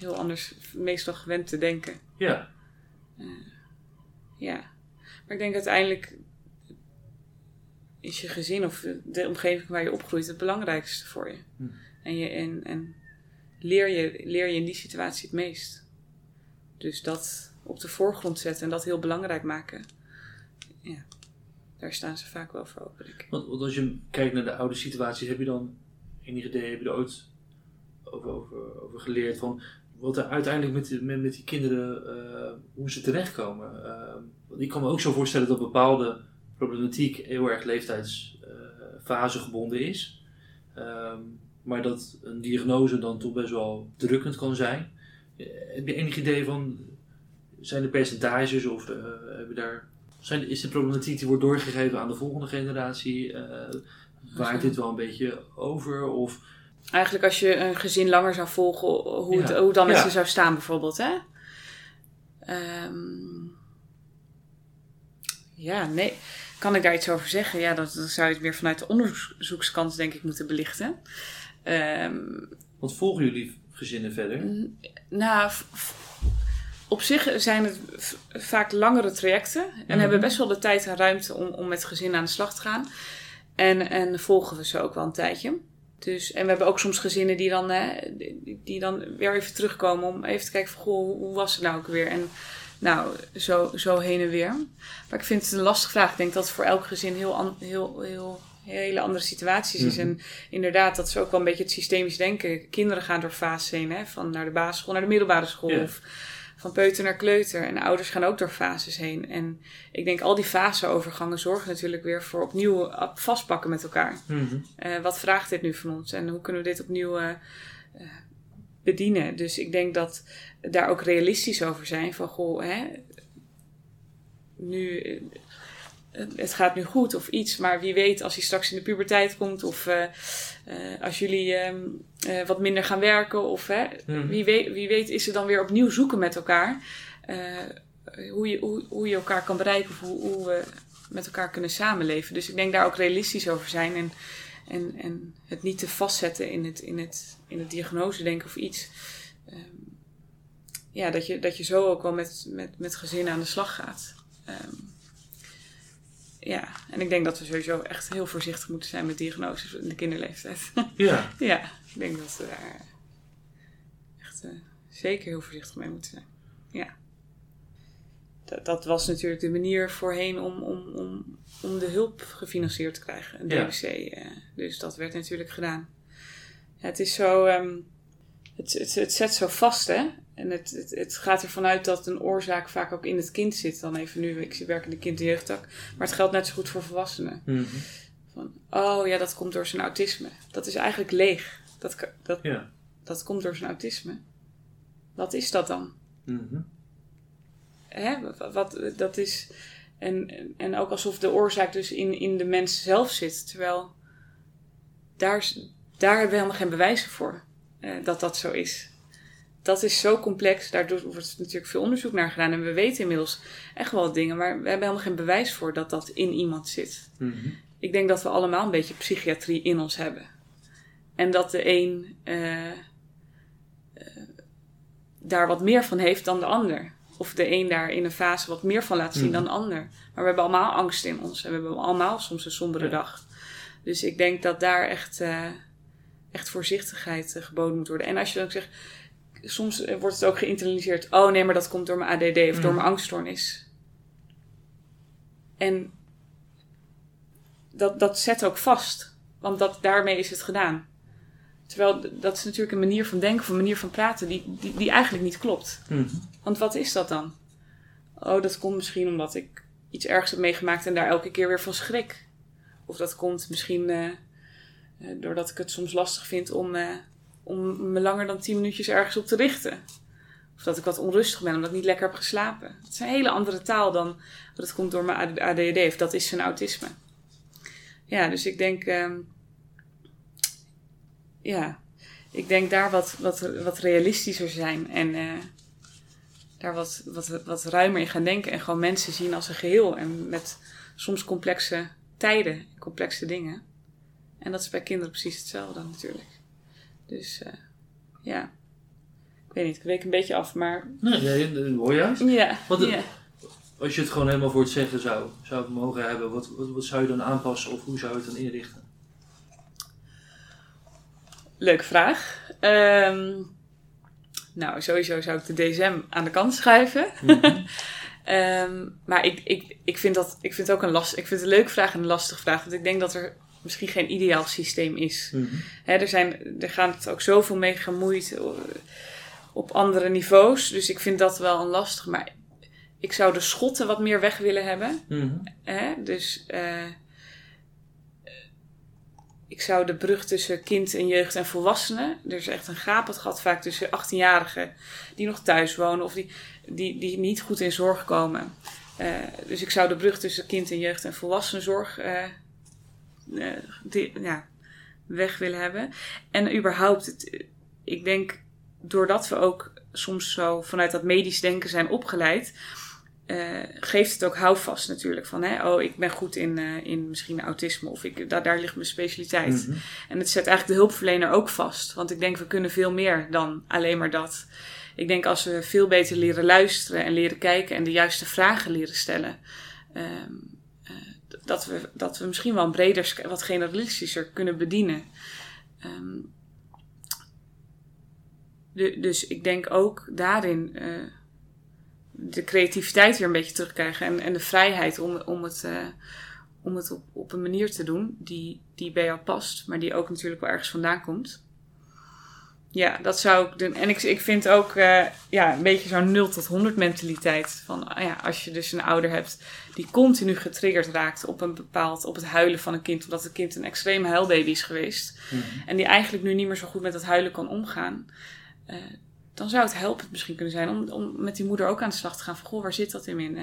heel anders meestal gewend te denken. ja. Ja. Maar ik denk uiteindelijk is je gezin of de omgeving waar je opgroeit het belangrijkste voor je. Hm. En, je en, en leer, je, leer je in die situatie het meest. Dus dat op de voorgrond zetten en dat heel belangrijk maken. Ja, daar staan ze vaak wel voor open, denk ik. Want, want als je kijkt naar de oude situaties, heb je dan enig idee, heb je er ooit over, over, over geleerd van wat er uiteindelijk met, met, met die kinderen, eh, hoe ze terechtkomen? Eh, want ik kan me ook zo voorstellen dat bepaalde problematiek heel erg leeftijdsfase gebonden is. Ehm, maar dat een diagnose dan toch best wel drukkend kan zijn. Eh, heb je enig idee van, zijn er percentages of heb je daar, zijn, is de problematiek die wordt doorgegeven aan de volgende generatie? waait dit wel een beetje over? Of, Eigenlijk als je een gezin langer zou volgen, hoe, het, hoe dan met Ja. ze zou staan bijvoorbeeld. Hè? Ehm, ja, nee. Kan ik daar iets over zeggen? Ja, dat, dat zou je het meer vanuit de onderzoekskant denk ik moeten belichten. Ehm, wat volgen jullie gezinnen verder? nou, op zich zijn het vaak langere trajecten. En Mhm. hebben best wel de tijd en ruimte om, om met gezinnen aan de slag te gaan. En, en volgen we ze ook wel een tijdje. Dus, en we hebben ook soms gezinnen die dan, hè, die, dan weer even terugkomen om even te kijken van, goh, hoe, was het nou ook weer? En nou, zo, zo heen en weer. Maar ik vind het een lastige vraag. Ik denk dat het voor elk gezin heel, an- heel, heel, hele andere situaties is. Mhm. En inderdaad, dat is ook wel een beetje het systemisch denken. Kinderen gaan door fases heen, hè, van naar de basisschool, naar de middelbare school. Of van peuter naar kleuter. En ouders gaan ook door fases heen. En ik denk al die faseovergangen zorgen natuurlijk weer voor opnieuw vastpakken met elkaar. Mhm. Eh, wat vraagt dit nu van ons en hoe kunnen we dit opnieuw eh, eh, bedienen? Dus ik denk dat daar ook realistisch over zijn van goh, hè, nu, het gaat nu goed of iets, maar wie weet als hij straks in de puberteit komt of eh, eh, als jullie ehm, eh, wat minder gaan werken of hè, Mhm. wie, weet, wie weet is er dan weer opnieuw zoeken met elkaar hoe, je, hoe, hoe je elkaar kan bereiken of hoe, hoe we met elkaar kunnen samenleven. Dus ik denk daar ook realistisch over zijn en, en, en het niet te vastzetten in het, in het, in het diagnose denken of iets. Ehm, ja, dat je, dat je zo ook wel met, met, met gezinnen aan de slag gaat. Ehm, ja, en ik denk dat we sowieso echt heel voorzichtig moeten zijn met diagnoses in de kinderleeftijd. Ja, ja, ik denk dat we daar echt eh, zeker heel voorzichtig mee moeten zijn. Ja. Dat, dat was natuurlijk de manier voorheen om, om, om, om de hulp gefinancierd te krijgen, een Ja. DBC. eh, dus dat werd natuurlijk gedaan. Ja, het is zo, ehm, het, het, het zet zo vast, hè. En het, het, het gaat ervan uit dat een oorzaak vaak ook in het kind zit. Dan even nu, ik werk in de kind- en jeugdtak. Maar het geldt net zo goed voor volwassenen. Mhm. Van, oh ja, dat komt door zijn autisme. Dat is eigenlijk leeg. Dat, dat, ja. dat komt door zijn autisme. Wat is dat dan? Mhm. Hè? Wat, wat- dat is. En, en- ook alsof de oorzaak dus in, in de mens zelf zit. Terwijl daar, daar hebben we helemaal geen bewijzen voor eh, dat dat zo is. Dat is zo complex. Daar wordt natuurlijk veel onderzoek naar gedaan. En we weten inmiddels echt wel dingen. Maar we hebben helemaal geen bewijs voor dat dat in iemand zit. Mhm. Ik denk dat we allemaal een beetje psychiatrie in ons hebben. En dat de een eh, eh, daar wat meer van heeft dan de ander. Of de een daar in een fase wat meer van laat zien Mhm. dan de ander. Maar we hebben allemaal angst in ons. En we hebben allemaal soms een sombere Ja. dag. Dus ik denk dat daar echt, eh, echt voorzichtigheid geboden moet worden. En als je dan zegt, soms eh, wordt het ook geïnternaliseerd. Oh nee, maar dat komt door mijn ADD of door Mhm. mijn angststoornis. En dat, dat zet ook vast. Want dat, daarmee is het gedaan. Terwijl dat is natuurlijk een manier van denken of een manier van praten die, die, die eigenlijk niet klopt. Mhm. Want wat is dat dan? Oh, dat komt misschien omdat ik iets ergs heb meegemaakt en daar elke keer weer van schrik. Of dat komt misschien eh, eh, doordat ik het soms lastig vind om, om me langer dan 10 minuutjes ergens op te richten. Of dat ik wat onrustig ben omdat ik niet lekker heb geslapen. Het is een hele andere taal dan dat het komt door mijn ADD of dat is zijn autisme. Ja, dus ik denk, ehm, ja, ik denk daar wat, wat, wat realistischer zijn en eh, daar wat, wat, wat ruimer in gaan denken en gewoon mensen zien als een geheel en met soms complexe tijden, complexe dingen. En dat is bij kinderen precies hetzelfde natuurlijk. Dus eh, ja, ik weet niet, ik week een beetje af, maar Nee, nee, dat hoor juist. ja, Wat- ja. als je het gewoon helemaal voor het zeggen zou, zou mogen hebben, wat, wat, wat zou je dan aanpassen of hoe zou je het dan inrichten? Leuke vraag. Ehm, nou, sowieso zou ik de DSM aan de kant schuiven. Mhm. Ehm, maar ik, ik, ik, vind dat, ik vind het ook een last, ik vind het een leuke vraag en een lastige vraag. Want ik denk dat er misschien geen ideaal systeem is. Mm er, zijn, er gaat ook zoveel mee gemoeid eh, op andere niveaus. Dus ik vind dat wel een lastig. Maar ik zou de schotten wat meer weg willen hebben. Mhm. dus uh, ik zou de brug tussen kind en jeugd en volwassenen. Er is echt een gapend gat vaak tussen 18-jarigen die nog thuis wonen of die, die, die niet goed in zorg komen. Uh, dus ik zou de brug tussen kind en jeugd en volwassenenzorg uh, die, ja, weg willen hebben. En überhaupt, het, ik denk doordat we ook soms zo vanuit dat medisch denken zijn opgeleid, uh, geeft het ook houvast natuurlijk. Van, hè, oh, ik ben goed in, uh, in misschien autisme of ik, daar, daar ligt mijn specialiteit. Mhm. En het zet eigenlijk de hulpverlener ook vast. Want ik denk, we kunnen veel meer dan alleen maar dat. Ik denk als we veel beter leren luisteren en leren kijken en de juiste vragen leren stellen. Uh, dat, we, dat we misschien wel een breder, wat generalistischer kunnen bedienen. De, dus ik denk ook daarin de creativiteit weer een beetje terugkrijgen. En, en de vrijheid om, om het, uh, om het op, op een manier te doen die, die bij jou past, maar die ook natuurlijk wel ergens vandaan komt. Ja, dat zou ik doen. En ik, ik vind ook uh, ja, een beetje zo'n 0 tot 100 mentaliteit. Van ah ja, als je dus een ouder hebt die continu getriggerd raakt op een bepaald, op het huilen van een kind, omdat het kind een extreme huilbaby is geweest. Mhm. En die eigenlijk nu niet meer zo goed met dat huilen kan omgaan. Uh, dan zou het helpend misschien kunnen zijn om, om met die moeder ook aan de slag te gaan. Van, goh, waar zit dat in? Uh,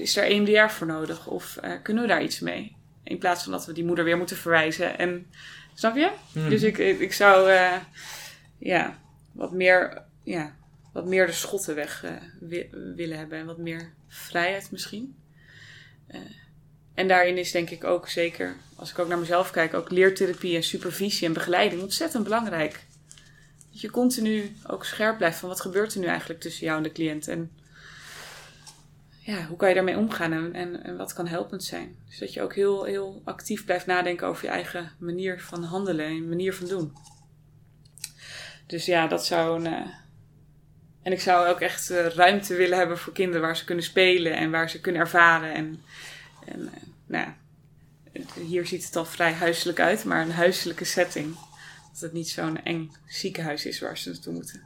is er EMDR voor nodig? Of kunnen we daar iets mee? In plaats van dat we die moeder weer moeten verwijzen. En, snap je? Hmm. Dus ik, ik zou uh, ja, wat, meer, ja, wat meer de schotten weg willen hebben. En wat meer vrijheid misschien. en daarin is denk ik ook zeker, als ik ook naar mezelf kijk, ook leertherapie en supervisie en begeleiding ontzettend belangrijk dat je continu ook scherp blijft van wat gebeurt er nu eigenlijk tussen jou en de cliënt. En ja, hoe kan je daarmee omgaan en, en, wat kan helpend zijn. Dus dat je ook heel, heel actief blijft nadenken over je eigen manier van handelen en manier van doen. Dus ja, dat zou een. Uh, en ik zou ook echt uh, ruimte willen hebben voor kinderen waar ze kunnen spelen en waar ze kunnen ervaren. En, en uh, nou hier ziet het al vrij huiselijk uit, maar een huiselijke setting dat het niet zo'n eng ziekenhuis is waar ze naartoe moeten.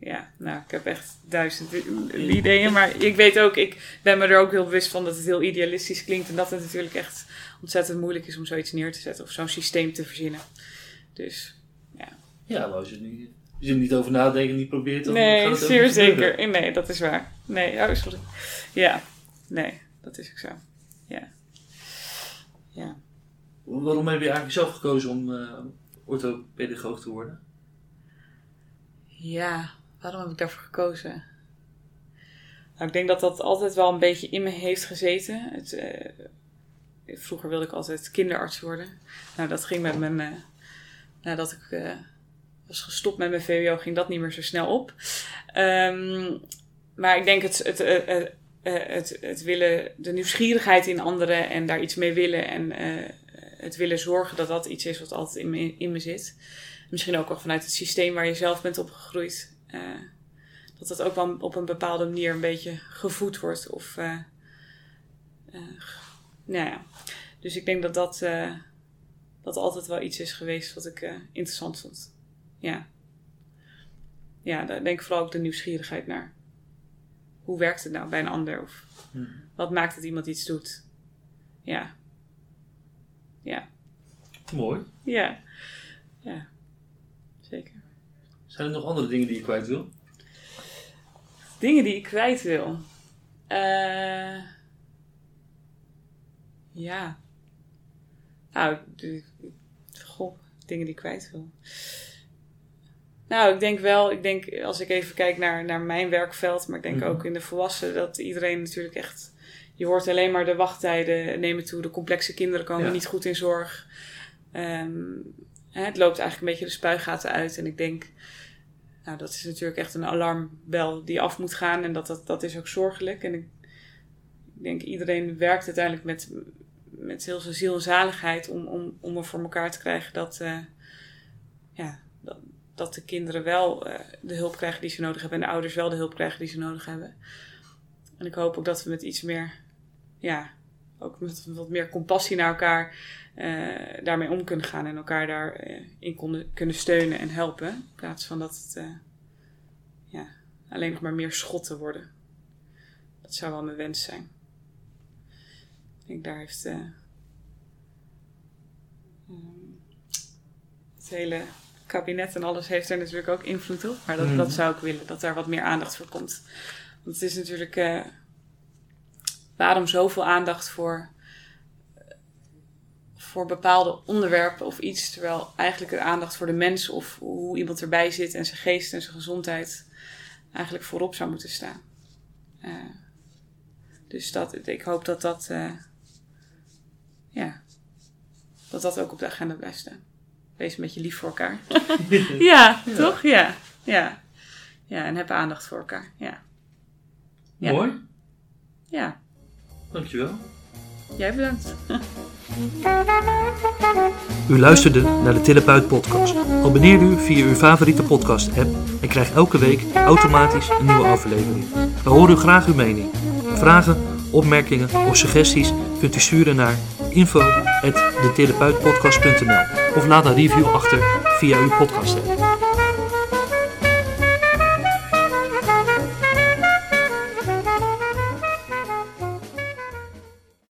Ja, nou, ik heb echt duizend ideeën. Maar ik weet ook, ik ben me er ook heel bewust van dat het heel idealistisch klinkt. En dat het natuurlijk echt ontzettend moeilijk is om zoiets neer te zetten of zo'n systeem te verzinnen. Dus, ja. Ja, maar als je niet, als je er niet over nadenkt en niet probeert... Dan nee, zeer zeker. Nee, dat is waar. Nee, oh, sorry. Ja, nee, dat is ook zo. Ja. Ja. Waarom heb je eigenlijk zelf gekozen om uh, orthopedagoog te worden? Ja, waarom heb ik daarvoor gekozen? Nou, ik denk dat dat altijd wel een beetje in me heeft gezeten. Het, uh, vroeger wilde ik altijd kinderarts worden. Nou, dat ging met mijn. Uh, nadat ik uh, was gestopt met mijn VWO, ging dat niet meer zo snel op. Um, maar ik denk het, het, het, het, het, willen, de nieuwsgierigheid in anderen en daar iets mee willen en het willen zorgen dat dat iets is wat altijd in me, in me zit. Misschien ook wel vanuit het systeem waar je zelf bent opgegroeid. Uh, dat dat ook wel op een bepaalde manier een beetje gevoed wordt. Of, uh, uh, nou ja. Dus ik denk dat dat, dat altijd wel iets is geweest wat ik interessant vond. Ja. Ja, daar denk ik vooral ook de nieuwsgierigheid naar. Hoe werkt het nou bij een ander? Of hmm. wat maakt dat iemand iets doet? Ja. Ja. Mooi. Ja. Ja. Zeker. Zijn er nog andere dingen die je kwijt wil? Dingen die ik kwijt wil? Uh, ja. Nou, goh, dingen die ik kwijt wil. Nou, ik denk wel, ik denk als ik even kijk naar, naar mijn werkveld, maar ik denk mhm. ook in de volwassenen, dat iedereen natuurlijk echt je hoort alleen maar de wachttijden nemen toe. De complexe kinderen komen niet goed in zorg. Um, hè, het loopt eigenlijk een beetje de spuigaten uit. En ik denk, nou, dat is natuurlijk echt een alarmbel die af moet gaan. En dat, dat, dat is ook zorgelijk. En ik denk iedereen werkt uiteindelijk met, met heel veel ziel en zaligheid om, om, om er voor elkaar te krijgen dat, uh, ja, dat, dat, de kinderen wel uh, de hulp krijgen die ze nodig hebben en de ouders wel de hulp krijgen die ze nodig hebben. En ik hoop ook dat we met iets meer, ja, ook met wat meer compassie naar elkaar daarmee om kunnen gaan en elkaar daarin in konden, kunnen steunen en helpen. In plaats van dat het ja, alleen nog maar meer schotten worden. Dat zou wel mijn wens zijn. Ik denk daar heeft uh, het hele kabinet en alles heeft er natuurlijk ook invloed op. Maar dat, mm. dat zou ik willen, dat daar wat meer aandacht voor komt. Want het is natuurlijk, uh, waarom zoveel aandacht voor, voor bepaalde onderwerpen of iets, terwijl eigenlijk de aandacht voor de mens of hoe iemand erbij zit en zijn geest en zijn gezondheid eigenlijk voorop zou moeten staan. Uh, dus dat, ik hoop dat dat, uh, ja, dat dat ook op de agenda blijft staan. Wees een beetje lief voor elkaar. ja, ja, toch? Ja. ja. Ja, en heb aandacht voor elkaar. Ja. ja. Mooi. Ja. Dankjewel. Jij bedankt. U luisterde naar de Therapeut podcast. Abonneer u via uw favoriete podcast app en krijg elke week automatisch een nieuwe aflevering. We horen u graag uw mening. Vragen, opmerkingen of suggesties kunt u sturen naar info.detherapeutpodcast.nl of laat een review achter via uw podcast app.